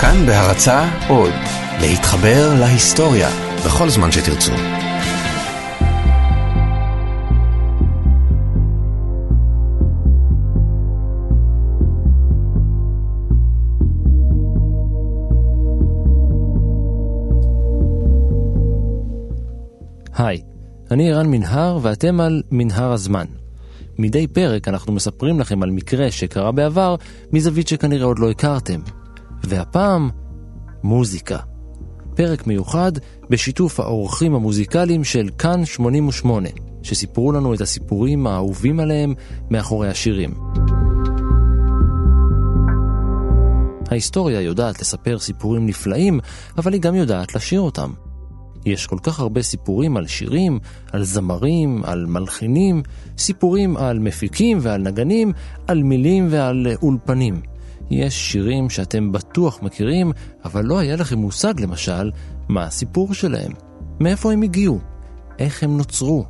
כאן בהרצה עוד, להתחבר להיסטוריה בכל זמן שתרצו. היי, אני ערן מנהר ואתם על מנהר הזמן. מדי פרק אנחנו מספרים לכם על מקרה שקרה בעבר מזווית שכנראה עוד לא הכרתם. והפעם, מוזיקה. פרק מיוחד בשיתוף האורחים המוזיקליים של כאן 88, שסיפרו לנו את הסיפורים האהובים עליהם מאחורי השירים. ההיסטוריה יודעת לספר סיפורים נפלאים, אבל היא גם יודעת לשיר אותם. יש כל כך הרבה סיפורים על שירים, על זמרים, על מלחינים, סיפורים על מפיקים ועל נגנים, על מילים ועל אולפנים. יש שירים שאתם בטוח מכירים, אבל לא היה לכם מושג למשל מה הסיפור שלהם, מאיפה הם הגיעו, איך הם נוצרו.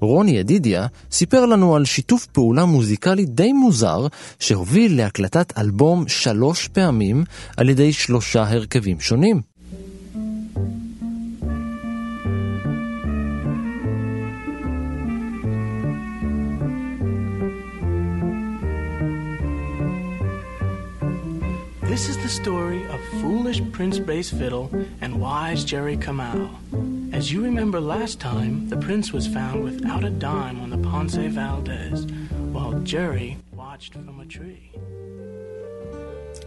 רוני ידידיה סיפר לנו על שיתוף פעולה מוזיקלי די מוזר שהוביל להקלטת אלבום שלוש פעמים על ידי שלושה הרכבים שונים. This is the story of foolish Prince Bass Fiddle and wise Jerry Kamau. As you remember last time, the prince was found without a dime on the Ponce Valdez, while Jerry watched from a tree.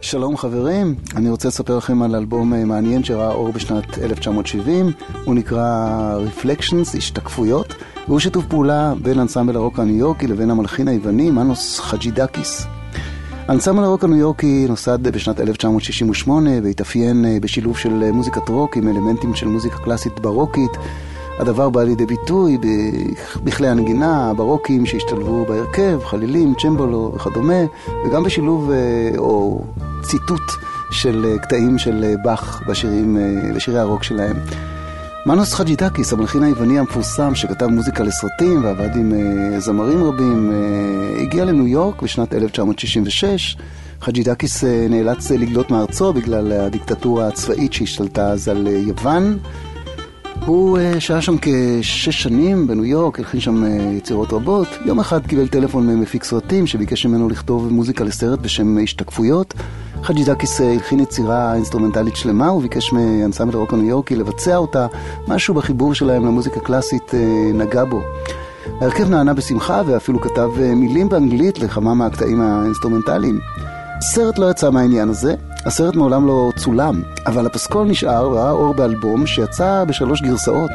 שלום חברים, אני רוצה לספר לכם על אלבום מעניין שראה אור בשנת 1970, הוא נקרא Reflections, השתקפויות, והוא שיתוף פעולה בין אנסמבל הרוק הניו יורקי לבין המלחין היווני מנוס חג'ידקיס. אנסמבל הרוק הניו יורקי נוסד בשנת 1968 והתאפיין בשילוב של מוזיקת רוק עם אלמנטים של מוזיקה קלאסית ברוקית. הדבר בא לידי ביטוי בכלי הנגינה הברוקיים שהשתלבו בהרכב, חלילים, צ'מבולו וכדומה, וגם בשילוב או ציטוט של קטעים של באך בשירים, בשירי הרוק שלהם. מנוס חג'ידקיס, המלחין היווני המפורסם שכתב מוזיקה לסרטים ועבד עם זמרים רבים, הגיע לניו יורק בשנת 1966. חג'ידקיס נאלץ לגלות מארצו בגלל הדיקטטורה הצבאית שהשתלטה אז על יוון. הוא שהה שם כשש שנים בניו יורק, הלחין שם יצירות רבות. יום אחד קיבל טלפון ממפיק סרטים שביקש ממנו לכתוב מוזיקה לסרט בשם השתקפויות. חג'ידקיס הלחין יצירה אינסטרומנטלית שלמה, הוא ביקש מאנסמבל הרוק הניו יורקי לבצע אותה, משהו בחיבור שלהם למוזיקה קלאסית נגע בו. ההרכב נענה בשמחה ואפילו כתב מילים באנגלית לכמה מהקטעים האינסטרומנטליים. הסרט לא יצא מהעניין הזה, הסרט מעולם לא צולם, אבל הפסקול נשאר וראה אור באלבום שיצא בשלוש גרסאות.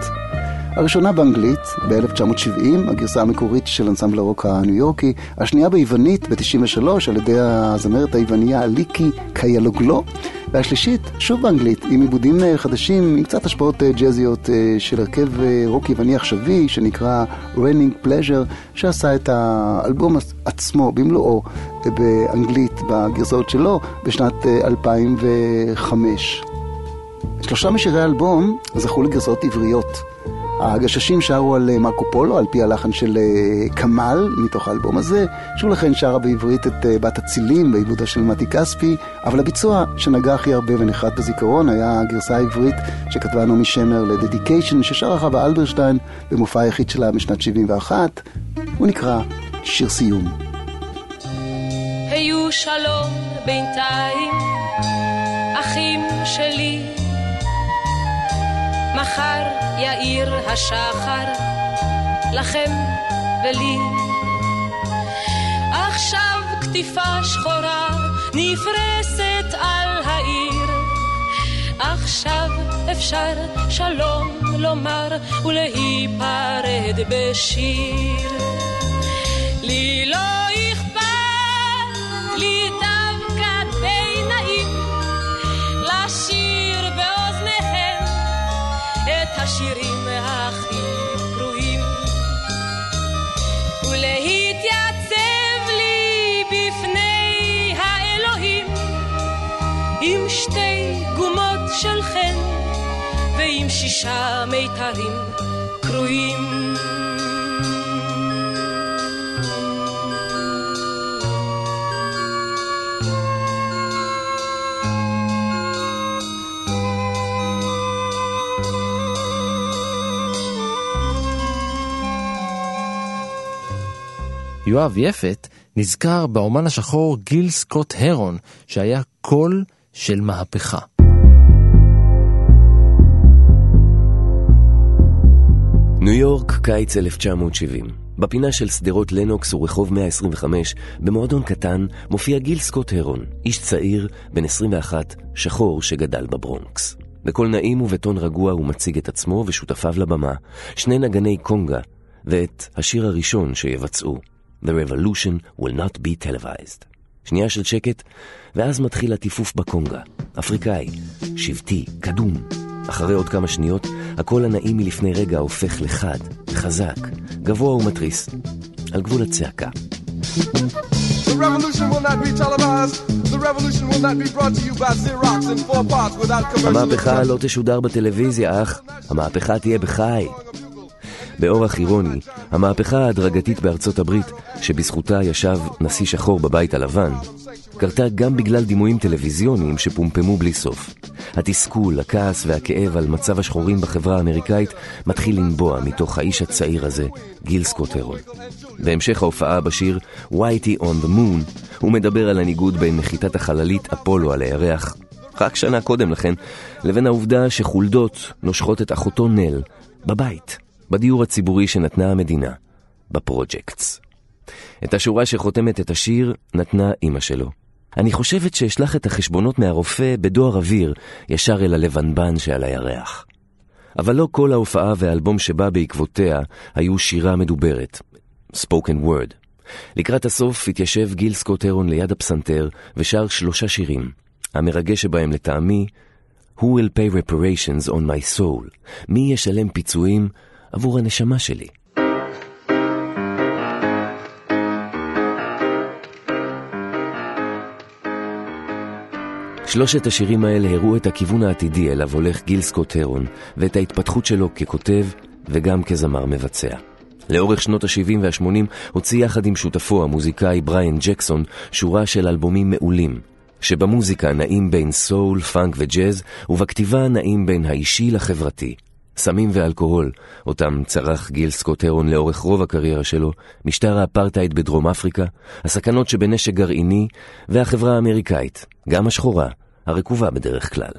הראשונה באנגלית, ב-1970, הגרסה המקורית של אנסמבל הרוק הניו יורקי, השנייה ביוונית, ב-93, על ידי הזמרת היווניה אליקי קיילוגלו, והשלישית, שוב באנגלית, עם עיבודים חדשים, עם קצת השפעות ג'אזיות של הרכב רוק יווני עכשווי, שנקרא Raining Pleasure, שעשה את האלבום עצמו במלואו באנגלית, בגרסאות שלו, בשנת 2005. שלושה משירי האלבום זכו לגרסאות עבריות. הגששים שרו על מרקו פולו, על פי הלחן של כמל, מתוך האלבום הזה. שוב לכן שרה בעברית את בת הצילים, בעיבודה של מתי כספי, אבל הביצוע שנגע הכי הרבה ונחרט בזיכרון היה הגרסה העברית שכתבה נעמי שמר לדדיקיישן, ששרה חווה אלברשטיין במופע היחיד שלה משנת 71. הוא נקרא שיר סיום. היו שלום בינתיים, אחים שלי מחר יאיר השחר לכם ולי. עכשיו כתיפה שחורה נפרסת על העיר. עכשיו אפשר שלום לומר ולהיפרד בשיר. לי לא אכפת, השירים הכי פרועים ולהתייצב לי בפני האלוהים עם שתי גומות של חן ועם שישה מיתרים קרועים יואב יפת נזכר באומן השחור גיל סקוט הרון, שהיה קול של מהפכה. ניו יורק, קיץ 1970. בפינה של שדרות לנוקס ורחוב 125, במועדון קטן, מופיע גיל סקוט הרון, איש צעיר, בן 21, שחור שגדל בברונקס. בקול נעים ובטון רגוע הוא מציג את עצמו ושותפיו לבמה, שני נגני קונגה, ואת השיר הראשון שיבצעו, The Revolution will not be televised. שנייה של שקט, ואז מתחיל הטיפוף בקונגה. אפריקאי, שבטי, קדום. אחרי עוד כמה שניות, הקול הנעים מלפני רגע הופך לחד, חזק, גבוה ומתריס, על גבול הצעקה. המהפכה לא תשודר בטלוויזיה, אך המהפכה תהיה בחי. באורח אירוני, המהפכה ההדרגתית בארצות הברית, שבזכותה ישב נשיא שחור בבית הלבן, קרתה גם בגלל דימויים טלוויזיוניים שפומפמו בלי סוף. התסכול, הכעס והכאב על מצב השחורים בחברה האמריקאית מתחיל לנבוע מתוך האיש הצעיר הזה, גיל סקוט הרון. בהמשך ההופעה בשיר "Whitey on the Moon" הוא מדבר על הניגוד בין נחיתת החללית אפולו על הירח, רק שנה קודם לכן, לבין העובדה שחולדות נושכות את אחותו נל בבית, בדיור הציבורי שנתנה המדינה, בפרוג'קטס. את השורה שחותמת את השיר נתנה אימא שלו. אני חושבת שאשלח את החשבונות מהרופא בדואר אוויר ישר אל הלבנבן שעל הירח. אבל לא כל ההופעה והאלבום שבא בעקבותיה היו שירה מדוברת, spoken word. לקראת הסוף התיישב גיל סקוטרון ליד הפסנתר ושר שלושה שירים. המרגש שבהם לטעמי, Who will pay reparations on my soul? מי ישלם פיצויים עבור הנשמה שלי? שלושת השירים האלה הראו את הכיוון העתידי אליו הולך גיל סקוט הרון, ואת ההתפתחות שלו ככותב וגם כזמר מבצע. לאורך שנות ה-70 וה-80 הוציא יחד עם שותפו המוזיקאי בריאן ג'קסון שורה של אלבומים מעולים, שבמוזיקה נעים בין סול, פאנק וג'אז, ובכתיבה נעים בין האישי לחברתי. סמים ואלכוהול, אותם צרח גיל סקוט הרון לאורך רוב הקריירה שלו, משטר האפרטהייד בדרום אפריקה, הסכנות שבנשק גרעיני, והחברה האמריקאית, גם השחורה, הרקובה בדרך כלל.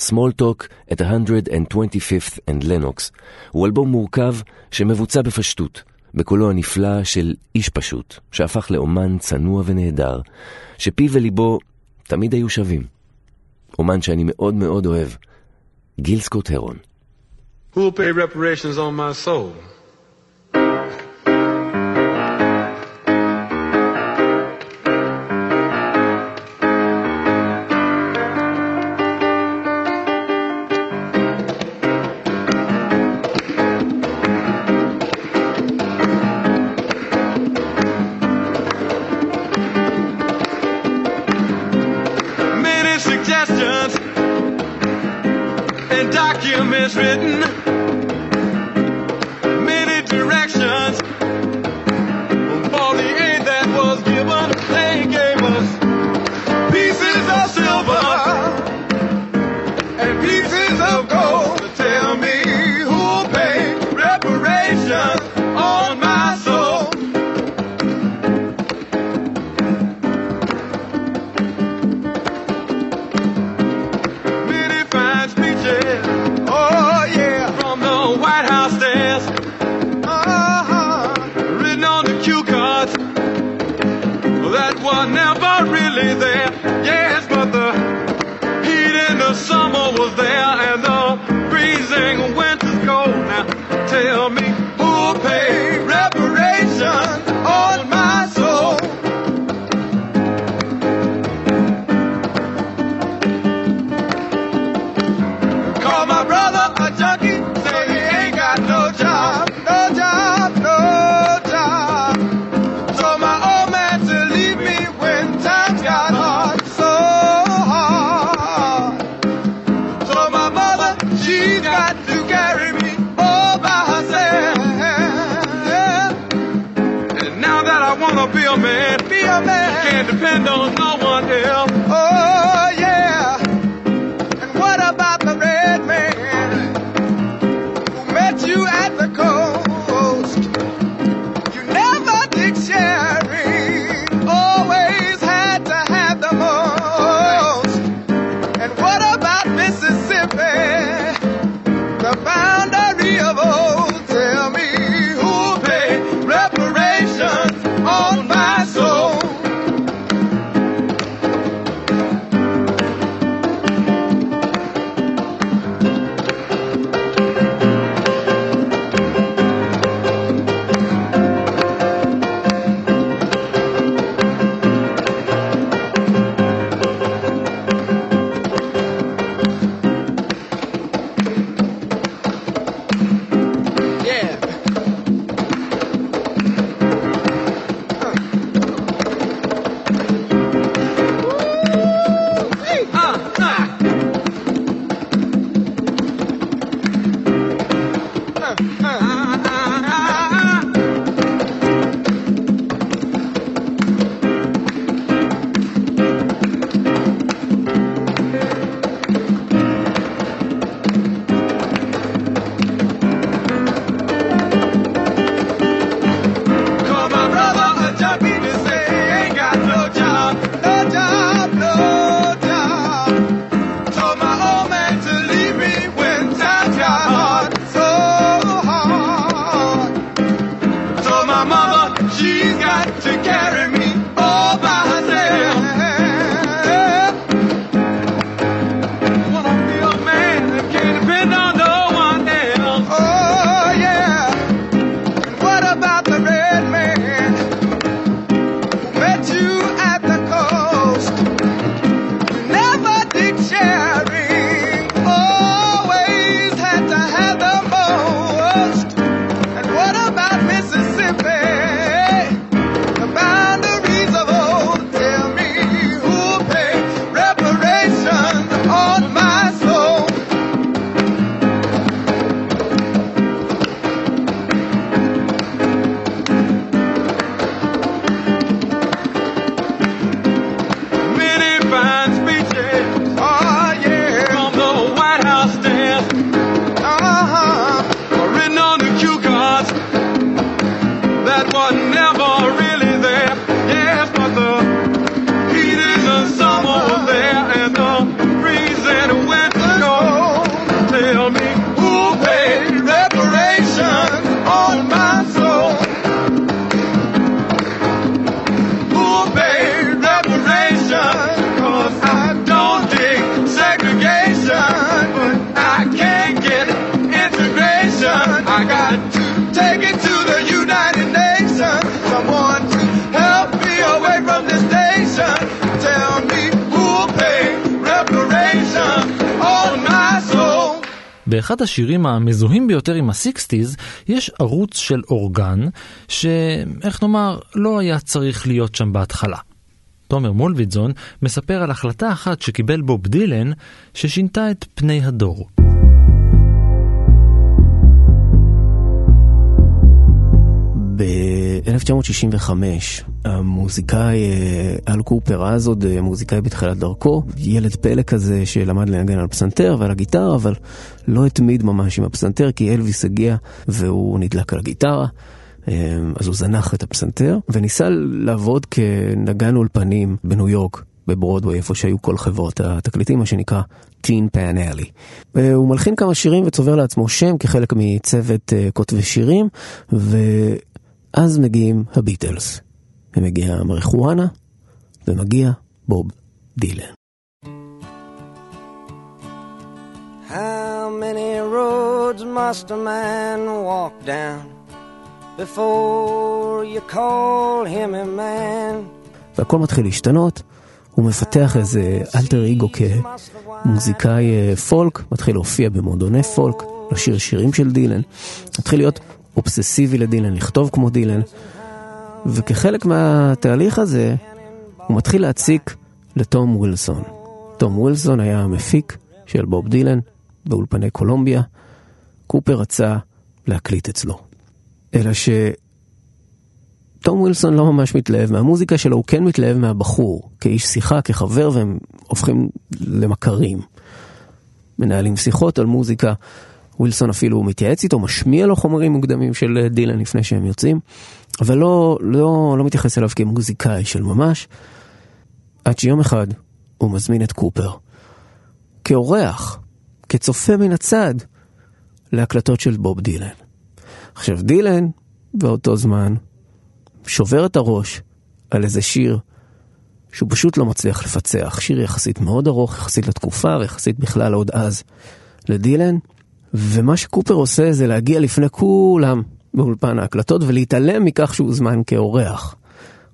Small Talk at 125th and Lenox הוא אלבום מורכב שמבוצע בפשטות, בקולו הנפלא של איש פשוט, שהפך לאומן צנוע ונהדר, שפיו וליבו תמיד היו שווים. אומן שאני מאוד מאוד אוהב, גיל סקוט הרון. Who will pay reparations on my soul? depend on no one else. באחד השירים המזוהים ביותר עם הסיקסטיז, יש ערוץ של אורגן, שאיך נאמר, לא היה צריך להיות שם בהתחלה. תומר מולביטזון מספר על החלטה אחת שקיבל בוב דילן, ששינתה את פני הדור. ב-1965 המוזיקאי אה, אל קופר, אז עוד אה, מוזיקאי בתחילת דרכו, ילד פלא כזה שלמד לנגן על פסנתר ועל הגיטרה, אבל לא התמיד ממש עם הפסנתר כי אלוויס הגיע והוא נדלק על הגיטרה. אה, אז הוא זנח את הפסנתר וניסה לעבוד כנגן אולפנים בניו יורק, בברודווי, איפה שהיו כל חברות התקליטים, מה שנקרא טין פן אלי. הוא מלחין כמה שירים וצובר לעצמו שם כחלק מצוות כותבי שירים, ואז מגיעים הביטלס. ומגיע מריחואנה, ומגיע בוב דילן. How many roads must a man walk down before you call him a man? והכל מתחיל להשתנות, הוא מפתח איזה אלטר איגו כמוזיקאי אה, פולק, מתחיל להופיע במועדוני פולק, לשיר שירים של דילן, מתחיל להיות אובססיבי לדילן, לכתוב כמו דילן, וכחלק מהתהליך הזה, הוא מתחיל להציק לתום ווילסון. תום ווילסון היה המפיק של בוב דילן באולפני קולומביה. קופר רצה להקליט אצלו. אלא שתום ווילסון לא ממש מתלהב מהמוזיקה שלו, הוא כן מתלהב מהבחור, כאיש שיחה, כחבר, והם הופכים למכרים. מנהלים שיחות על מוזיקה. ווילסון אפילו מתייעץ איתו, משמיע לו חומרים מוקדמים של דילן לפני שהם יוצאים. אבל לא, לא, לא מתייחס אליו כמוזיקאי של ממש, עד שיום אחד הוא מזמין את קופר כאורח, כצופה מן הצד, להקלטות של בוב דילן. עכשיו דילן, באותו זמן, שובר את הראש על איזה שיר שהוא פשוט לא מצליח לפצח. שיר יחסית מאוד ארוך, יחסית לתקופה, ויחסית בכלל עוד אז לדילן, ומה שקופר עושה זה להגיע לפני כולם באולפן ההקלטות ולהתעלם מכך שהוא זמן כאורח.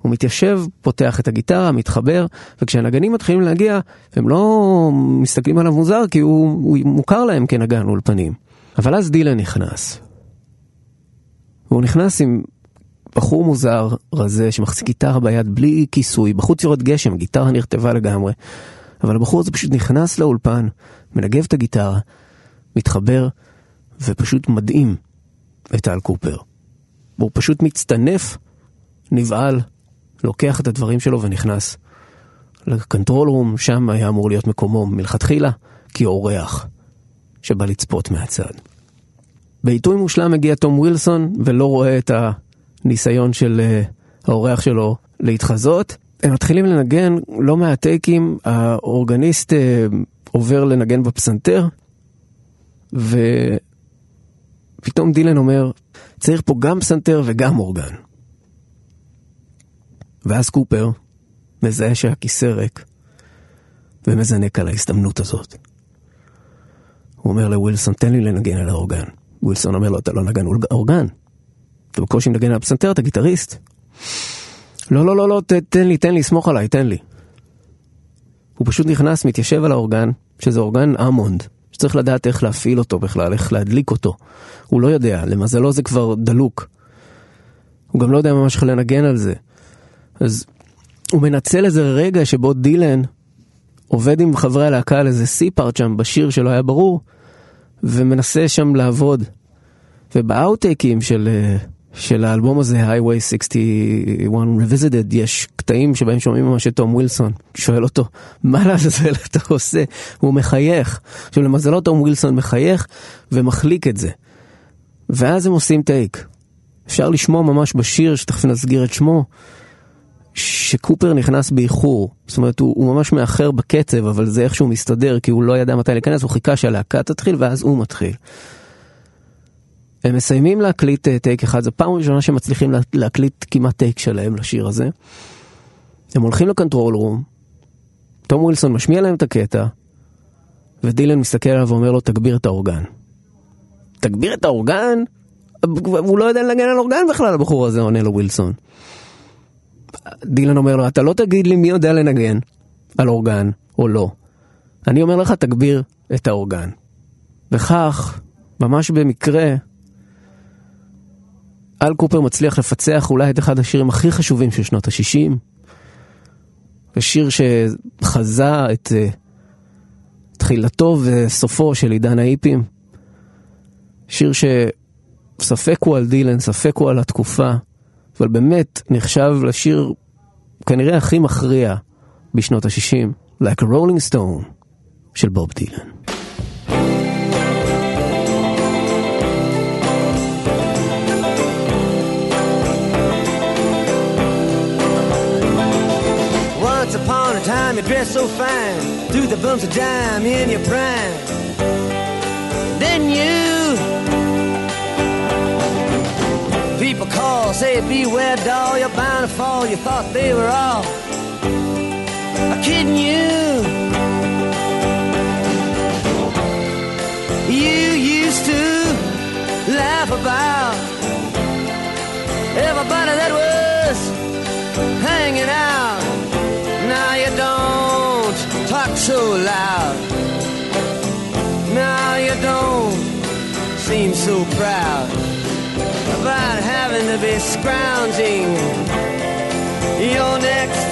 הוא מתיישב, פותח את הגיטרה, מתחבר, וכשהנגנים מתחילים להגיע, הם לא מסתכלים עליו מוזר כי הוא, הוא מוכר להם כנגן אולפנים. אבל אז דילן נכנס. והוא נכנס עם בחור מוזר, רזה, שמחזיק גיטרה ביד בלי כיסוי, בחוץ יורד גשם, גיטרה נרטבה לגמרי. אבל הבחור הזה פשוט נכנס לאולפן, מנגב את הגיטרה, מתחבר, ופשוט מדהים. את טל קופר. והוא פשוט מצטנף, נבהל, לוקח את הדברים שלו ונכנס לקנטרול רום, שם היה אמור להיות מקומו מלכתחילה, כאורח שבא לצפות מהצד. בעיתוי מושלם מגיע תום ווילסון ולא רואה את הניסיון של uh, האורח שלו להתחזות. הם מתחילים לנגן לא מעט טייקים, האורגניסט uh, עובר לנגן בפסנתר, ו... פתאום דילן אומר, צריך פה גם פסנתר וגם אורגן. ואז קופר מזהה שהכיסא ריק, ומזנק על ההזדמנות הזאת. הוא אומר לווילסון, תן לי לנגן על האורגן. ווילסון אומר לו, אתה לא נגן אורגן. אתה בקושי מנגן על הפסנתר, אתה גיטריסט. לא, לא, לא, לא, תן לי, תן לי, סמוך עליי, תן לי. הוא פשוט נכנס, מתיישב על האורגן, שזה אורגן אמונד, שצריך לדעת איך להפעיל אותו בכלל, איך להדליק אותו. הוא לא יודע, למזלו זה כבר דלוק. הוא גם לא יודע ממש איך לנגן על זה. אז הוא מנצל איזה רגע שבו דילן עובד עם חברי הלהקה על איזה סי-פארט שם בשיר שלא היה ברור, ומנסה שם לעבוד. ובאאוטטייקים של של האלבום הזה, Highway 61 Revisited, יש קטעים שבהם שומעים ממש את תום ווילסון. שואל אותו, מה לעזאזל אתה עושה? הוא מחייך. עכשיו למזלו תום ווילסון מחייך ומחליק את זה. ואז הם עושים טייק. אפשר לשמוע ממש בשיר, שתכף נסגיר את שמו, שקופר נכנס באיחור. זאת אומרת, הוא, הוא ממש מאחר בקצב, אבל זה איכשהו מסתדר, כי הוא לא ידע מתי להיכנס, הוא חיכה שהלהקה תתחיל, ואז הוא מתחיל. הם מסיימים להקליט אה, טייק אחד, זו פעם ראשונה שהם מצליחים להקליט כמעט טייק שלהם לשיר הזה. הם הולכים לקנטרול רום, תום ווילסון משמיע להם את הקטע, ודילן מסתכל עליו ואומר לו, תגביר את האורגן. תגביר את האורגן? הוא לא יודע לנגן על אורגן בכלל, הבחור הזה עונה לו ווילסון. דילן אומר לו, אתה לא תגיד לי מי יודע לנגן על אורגן או לא. אני אומר לך, תגביר את האורגן. וכך, ממש במקרה, אל קופר מצליח לפצח אולי את אחד השירים הכי חשובים של שנות ה-60. ושיר שחזה את uh, תחילתו וסופו של עידן האיפים. שיר שספק הוא על דילן, ספק הוא על התקופה, אבל באמת נחשב לשיר כנראה הכי מכריע בשנות ה-60, Like a Rolling Stone של בוב דילן. Time you dressed so fine. Threw the bumps of dime in your prime. Then you People call, say beware doll You're bound to fall, you thought they were all Kidding you. You used to laugh about proud about having to be scrounging. Your next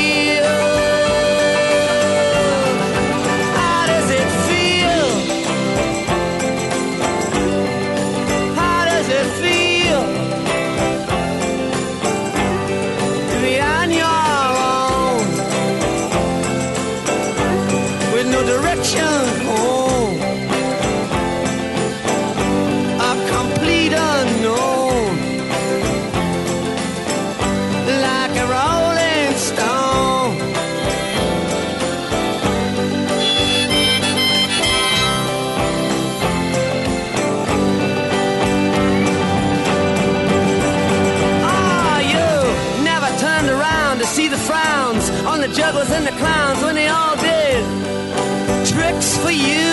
Clowns when they all did tricks for you.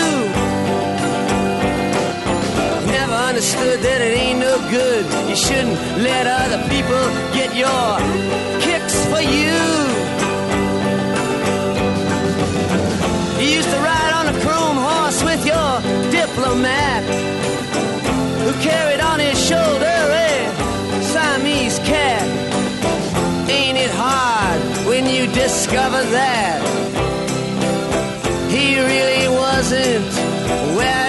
Never understood that it ain't no good. You shouldn't let other people get your kicks for you. You used to ride on a chrome horse with your diplomat who carried you discover that he really wasn't where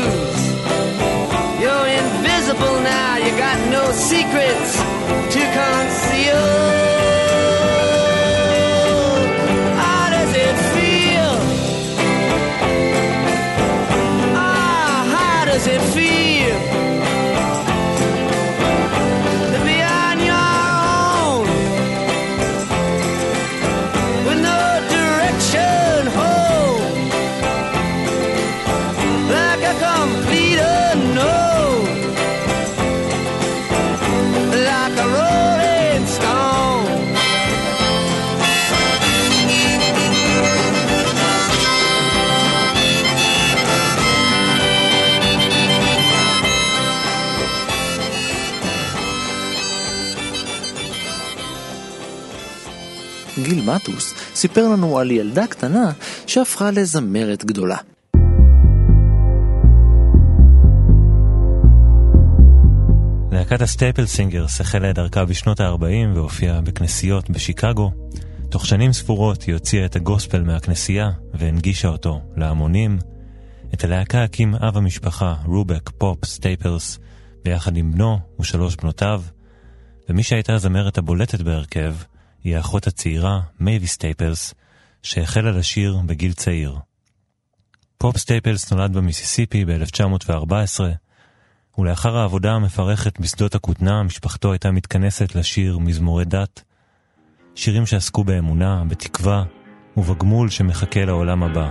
You're now, you got no secrets to conceal. מטוס סיפר לנו על ילדה קטנה שהפכה לזמרת גדולה. להקת הסטייפל סינגרס החלה את דרכה בשנות ה-40 והופיעה בכנסיות בשיקגו. תוך שנים ספורות היא הוציאה את הגוספל מהכנסייה והנגישה אותו להמונים. את הלהקה הקים אב המשפחה, רובאק פופ סטייפלס, ביחד עם בנו ושלוש בנותיו, ומי שהייתה הזמרת הבולטת בהרכב היא האחות הצעירה, מייביס סטייפלס, שהחלה לשיר בגיל צעיר. פופ סטייפלס נולד במיסיסיפי ב-1914, ולאחר העבודה המפרכת בשדות הכותנה, משפחתו הייתה מתכנסת לשיר מזמורי דת, שירים שעסקו באמונה, בתקווה ובגמול שמחכה לעולם הבא.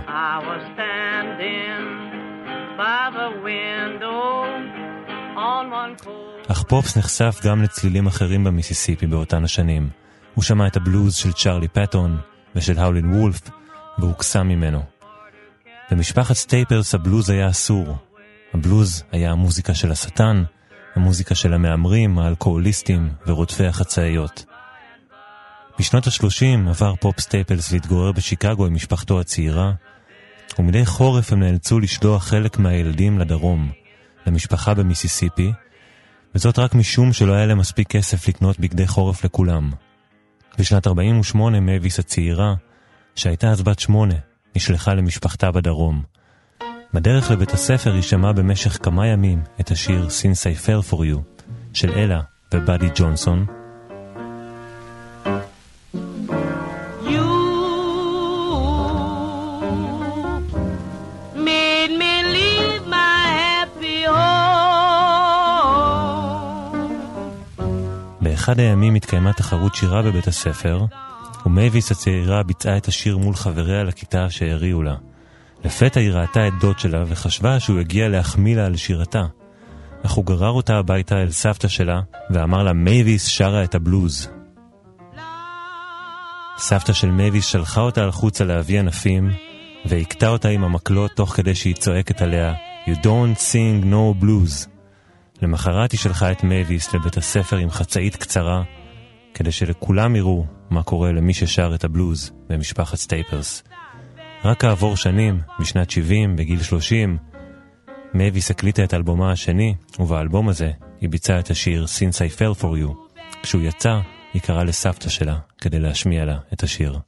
אך פופ נחשף גם לצלילים אחרים במיסיסיפי באותן השנים. הוא שמע את הבלוז של צ'רלי פטון ושל האולין וולף, והוקסם ממנו. במשפחת סטייפלס הבלוז היה אסור. הבלוז היה המוזיקה של השטן, המוזיקה של המהמרים, האלכוהוליסטים ורודפי החצאיות. בשנות ה-30 עבר פופ סטייפלס להתגורר בשיקגו עם משפחתו הצעירה, ומדי חורף הם נאלצו לשלוח חלק מהילדים לדרום, למשפחה במיסיסיפי, וזאת רק משום שלא היה להם מספיק כסף לקנות בגדי חורף לכולם. בשנת 48 מייביס הצעירה, שהייתה אז בת שמונה, נשלחה למשפחתה בדרום. בדרך לבית הספר היא שמעה במשך כמה ימים את השיר Since I Fell For You של אלה ובאדי ג'ונסון, באחד הימים התקיימה תחרות שירה בבית הספר, ומייביס הצעירה ביצעה את השיר מול חבריה לכיתה שהריעו לה. לפתע היא ראתה את דוד שלה וחשבה שהוא הגיע להחמיא לה על שירתה. אך הוא גרר אותה הביתה אל סבתא שלה, ואמר לה מייביס שרה את הבלוז. סבתא של מייביס שלחה אותה החוצה להביא ענפים, והכתה אותה עם המקלות תוך כדי שהיא צועקת עליה You don't sing no blues. למחרת היא שלחה את מייביס לבית הספר עם חצאית קצרה, כדי שלכולם יראו מה קורה למי ששר את הבלוז במשפחת סטייפלס. רק כעבור שנים, בשנת 70, בגיל 30, מייביס הקליטה את אלבומה השני, ובאלבום הזה היא ביצעה את השיר Since I Fell For You. כשהוא יצא, היא קראה לסבתא שלה כדי להשמיע לה את השיר.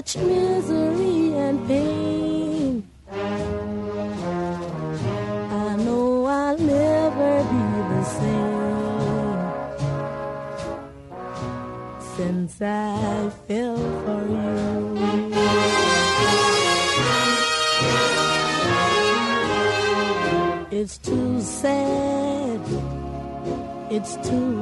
Such misery and pain. I know I'll never be the same since I fell for you. It's too sad, it's too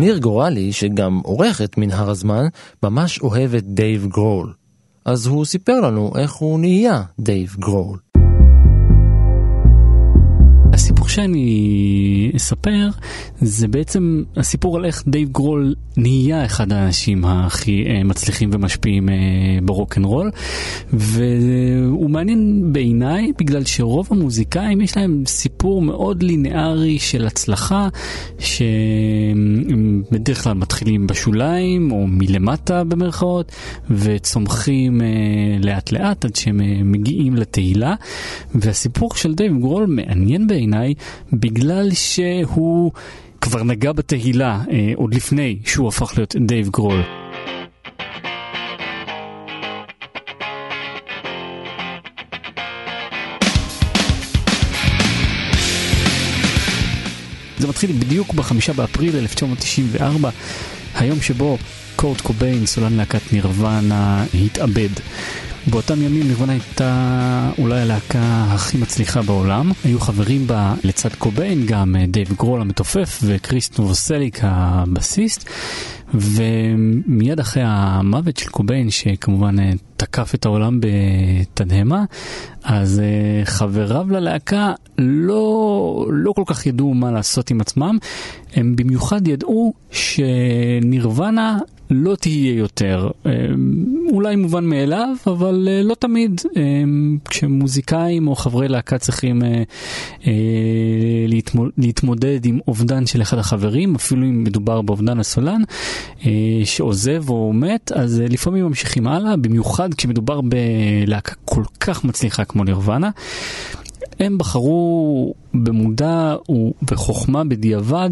ניר גורלי, שגם עורך את מנהר הזמן, ממש אוהב את דייב גרול. אז הוא סיפר לנו איך הוא נהיה דייב גרול. שאני אספר זה בעצם הסיפור על איך דייב גרול נהיה אחד האנשים הכי אה, מצליחים ומשפיעים אה, ברוקנרול. והוא מעניין בעיניי בגלל שרוב המוזיקאים יש להם סיפור מאוד לינארי של הצלחה שהם בדרך כלל מתחילים בשוליים או מלמטה במרכאות וצומחים אה, לאט לאט עד שהם מגיעים לתהילה. והסיפור של דייב גרול מעניין בעיניי בגלל שהוא כבר נגע בתהילה אה, עוד לפני שהוא הפך להיות דייב גרול. זה מתחיל בדיוק בחמישה באפריל 1994, היום שבו קורט קוביין, סולן להקת נירוונה, התאבד. באותם ימים נירוונה הייתה אולי הלהקה הכי מצליחה בעולם. היו חברים בה לצד קוביין גם אה, דייב גרול המתופף וקריס נובוסליק הבסיסט. ומיד אחרי המוות של קוביין, שכמובן אה, תקף את העולם בתדהמה, אז uh, חבריו ללהקה לא, לא כל כך ידעו מה לעשות עם עצמם. הם במיוחד ידעו שנירוונה לא תהיה יותר. Um, אולי מובן מאליו, אבל uh, לא תמיד. Um, כשמוזיקאים או חברי להקה צריכים uh, uh, להתמודד, עם אובדן של אחד החברים, אפילו אם מדובר באובדן הסולן, שעוזב או מת, אז לפעמים ממשיכים הלאה, במיוחד כשמדובר בלהקה כל כך מצליחה כמו נירוונה. הם בחרו במודע ובחוכמה בדיעבד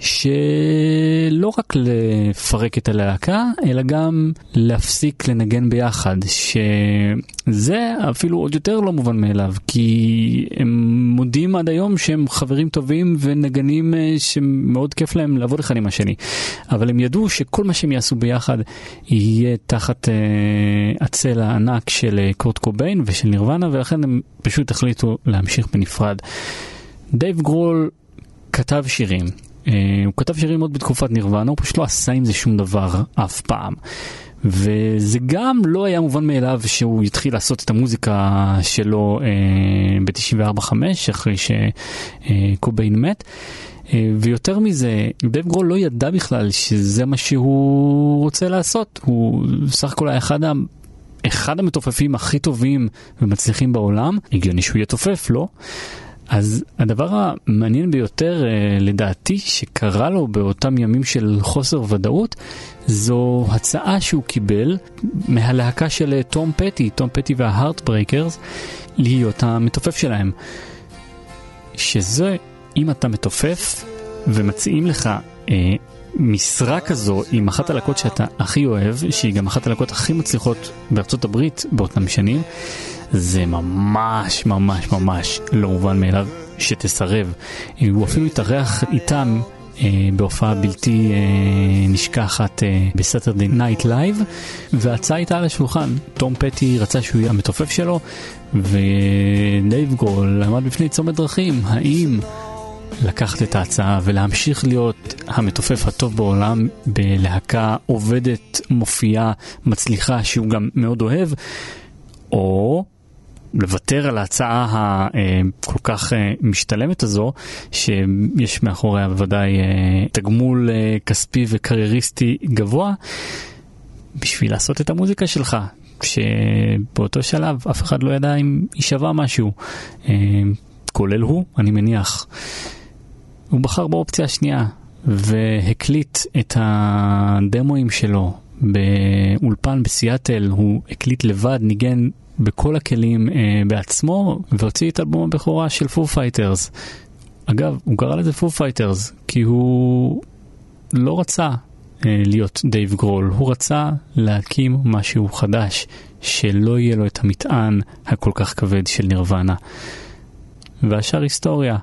שלא רק לפרק את הלהקה, אלא גם להפסיק לנגן ביחד, שזה אפילו עוד יותר לא מובן מאליו, כי הם מודים עד היום שהם חברים טובים ונגנים שמאוד כיף להם לעבוד אחד עם השני. אבל הם ידעו שכל מה שהם יעשו ביחד יהיה תחת uh, הצל הענק של uh, קורט קוביין ושל נירוונה, ולכן הם פשוט החליטו להמשיך בנפרד. דייב גרול כתב שירים, הוא כתב שירים עוד בתקופת נירוונה, הוא פשוט לא עשה עם זה שום דבר אף פעם. וזה גם לא היה מובן מאליו שהוא יתחיל לעשות את המוזיקה שלו אה, ב-94-5, אחרי שקוביין מת. אה, אה, ויותר מזה, דייב גרול לא ידע בכלל שזה מה שהוא רוצה לעשות. הוא סך הכל היה אחד ה... אחד המתופפים הכי טובים ומצליחים בעולם, הגיוני שהוא יתופף, לא? אז הדבר המעניין ביותר אה, לדעתי שקרה לו באותם ימים של חוסר ודאות זו הצעה שהוא קיבל מהלהקה של אה, תום פטי, תום פטי וההארטברייקרס, להיות המתופף שלהם. שזה, אם אתה מתופף ומציעים לך אה, משרה כזו עם אחת הלהקות שאתה הכי אוהב, שהיא גם אחת הלהקות הכי מצליחות בארצות הברית באותם שנים, זה ממש ממש ממש לא מובן מאליו שתסרב. הוא אפילו התארח איתם אה, בהופעה בלתי אה, נשכחת אה, ב Saturday Night Live, וההצעה הייתה על השולחן. תום פטי רצה שהוא יהיה המתופף שלו, ודייב גרול עמד בפני צומת דרכים, האם לקחת את ההצעה ולהמשיך להיות המתופף הטוב בעולם בלהקה עובדת, מופיעה, מצליחה, שהוא גם מאוד אוהב, או לוותר על ההצעה הכל כך אה, משתלמת הזו, שיש מאחוריה בוודאי אה, תגמול אה, כספי וקרייריסטי גבוה, בשביל לעשות את המוזיקה שלך, שבאותו שלב אף אחד לא ידע אם היא שווה משהו, כולל הוא, אני מניח. הוא בחר באופציה השנייה והקליט את הדמואים שלו באולפן בסיאטל, הוא הקליט לבד, ניגן בכל הכלים אה, בעצמו, והוציא את אלבום הבכורה של פו פייטרז. אגב, הוא קרא לזה פו פייטרז, כי הוא לא רצה אה, להיות דייב גרול, הוא רצה להקים משהו חדש, שלא יהיה לו את המטען הכל כך כבד של נירוונה. והשאר היסטוריה.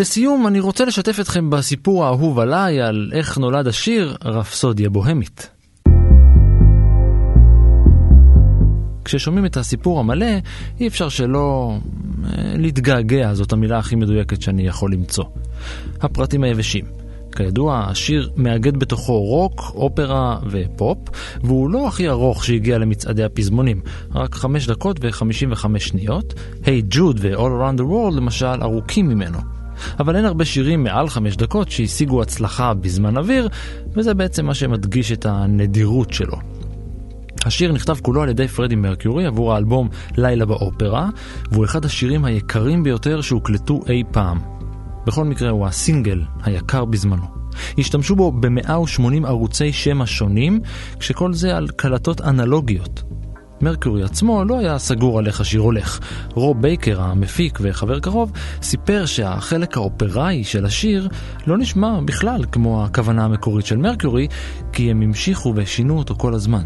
ולסיום, אני רוצה לשתף אתכם בסיפור האהוב עליי על איך נולד השיר רפסודיה בוהמית. כששומעים את הסיפור המלא, אי אפשר שלא אה, להתגעגע, זאת המילה הכי מדויקת שאני יכול למצוא. הפרטים היבשים. כידוע, השיר מאגד בתוכו רוק, אופרה ופופ, והוא לא הכי ארוך שהגיע למצעדי הפזמונים, רק 5 דקות ו-55 שניות. היי hey ג'וד ו-All Around the World למשל ארוכים ממנו. אבל אין הרבה שירים מעל 5 דקות שהשיגו הצלחה בזמן אוויר, וזה בעצם מה שמדגיש את הנדירות שלו. השיר נכתב כולו על ידי פרדי מרקיורי עבור האלבום לילה באופרה, והוא אחד השירים היקרים ביותר שהוקלטו אי פעם. בכל מקרה הוא הסינגל היקר בזמנו. השתמשו בו ב-180 ערוצי שמע שונים, כשכל זה על קלטות אנלוגיות. מרקורי עצמו לא היה סגור על איך השיר הולך. רוי בייקר, המפיק וחבר קרוב, סיפר שהחלק האופראי של השיר לא נשמע בכלל כמו הכוונה המקורית של מרקורי, כי הם המשיכו ושינו אותו כל הזמן.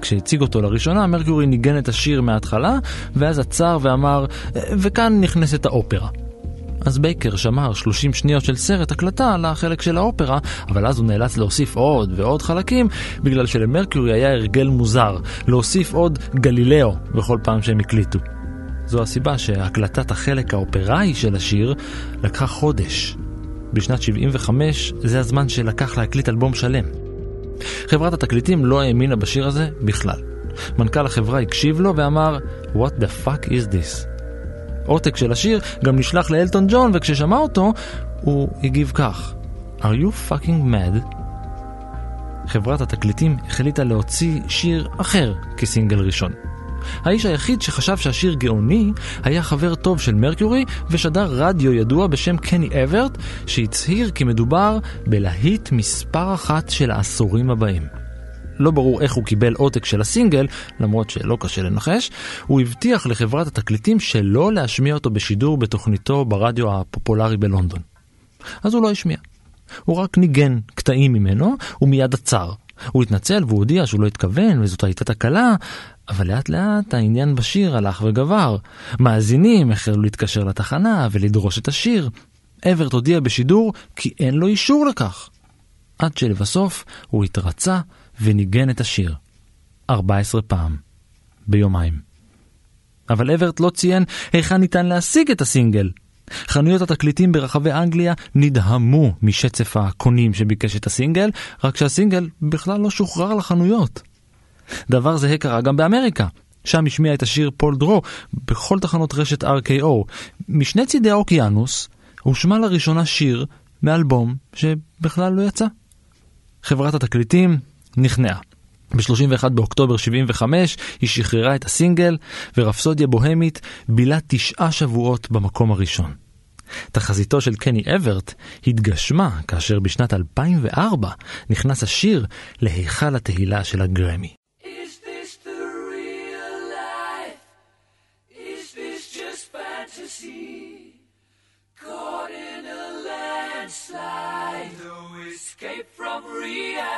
כשהציג אותו לראשונה, מרקורי ניגן את השיר מההתחלה, ואז עצר ואמר, וכאן נכנסת האופרה. אז בייקר שמר 30 שניות של סרט הקלטה לחלק של האופרה, אבל אז הוא נאלץ להוסיף עוד ועוד חלקים, בגלל שלמרקיורי היה הרגל מוזר, להוסיף עוד גלילאו בכל פעם שהם הקליטו. זו הסיבה שהקלטת החלק האופראי של השיר לקחה חודש. בשנת 75 זה הזמן שלקח להקליט אלבום שלם. חברת התקליטים לא האמינה בשיר הזה בכלל. מנכ"ל החברה הקשיב לו ואמר, What the fuck is this? עותק של השיר גם נשלח לאלטון ג'ון, וכששמע אותו, הוא הגיב כך: are you fucking mad? חברת התקליטים החליטה להוציא שיר אחר כסינגל ראשון. האיש היחיד שחשב שהשיר גאוני היה חבר טוב של מרקיורי ושדר רדיו ידוע בשם קני אברט שהצהיר כי מדובר בלהיט מספר אחת של העשורים הבאים. לא ברור איך הוא קיבל עותק של הסינגל, למרות שלא קשה לנחש, הוא הבטיח לחברת התקליטים שלא להשמיע אותו בשידור בתוכניתו ברדיו הפופולרי בלונדון. אז הוא לא השמיע. הוא רק ניגן קטעים ממנו, ומיד עצר. הוא התנצל והודיע שהוא לא התכוון וזאת הייתה תקלה, אבל לאט לאט העניין בשיר הלך וגבר. מאזינים החלו להתקשר לתחנה ולדרוש את השיר. אברט הודיע בשידור כי אין לו אישור לכך. עד שלבסוף הוא התרצה וניגן את השיר. 14 פעם. ביומיים. אבל אברט לא ציין היכן ניתן להשיג את הסינגל. חנויות התקליטים ברחבי אנגליה נדהמו משצף הקונים שביקש את הסינגל, רק שהסינגל בכלל לא שוחרר לחנויות. דבר זהה קרה גם באמריקה. שם השמיע את השיר פול דרו בכל תחנות רשת RKO. משני צידי האוקיינוס הושמע לראשונה שיר מאלבום שבכלל לא יצא. חברת התקליטים נכנעה. ב-31 באוקטובר 75 היא שחררה את הסינגל, ורפסודיה בוהמית בילה תשעה שבועות במקום הראשון. תחזיתו של קני אברט התגשמה כאשר בשנת 2004 נכנס השיר להיכל התהילה של הגרמי. escape from reality.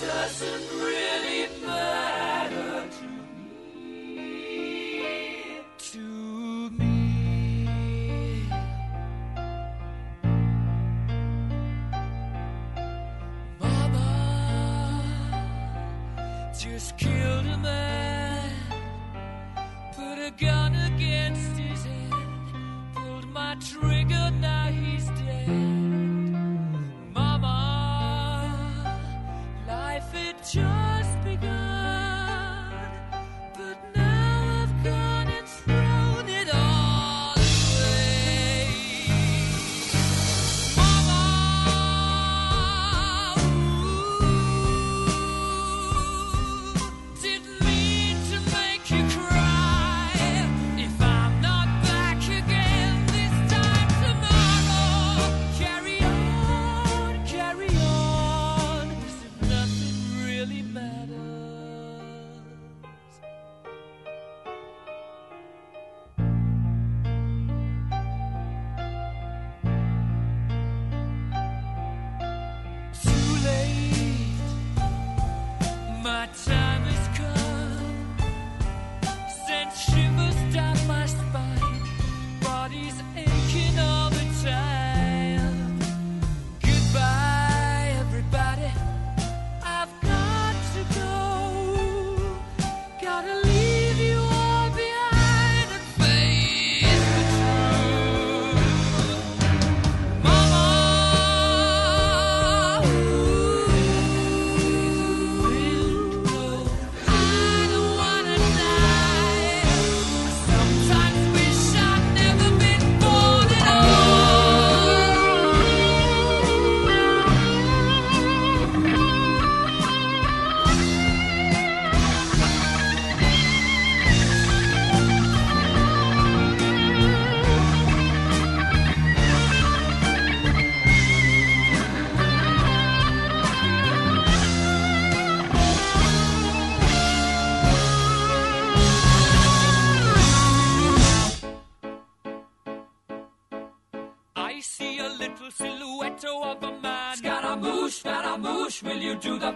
Doesn't really to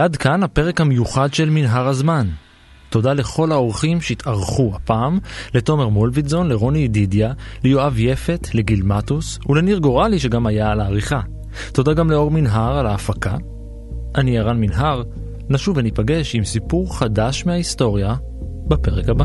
ועד כאן הפרק המיוחד של מנהר הזמן. תודה לכל האורחים שהתארחו הפעם, לתומר מולביטזון, לרוני ידידיה, ליואב יפת, לגיל מטוס ולניר גורלי שגם היה על העריכה. תודה גם לאור מנהר על ההפקה. אני ערן מנהר, נשוב וניפגש עם סיפור חדש מההיסטוריה בפרק הבא.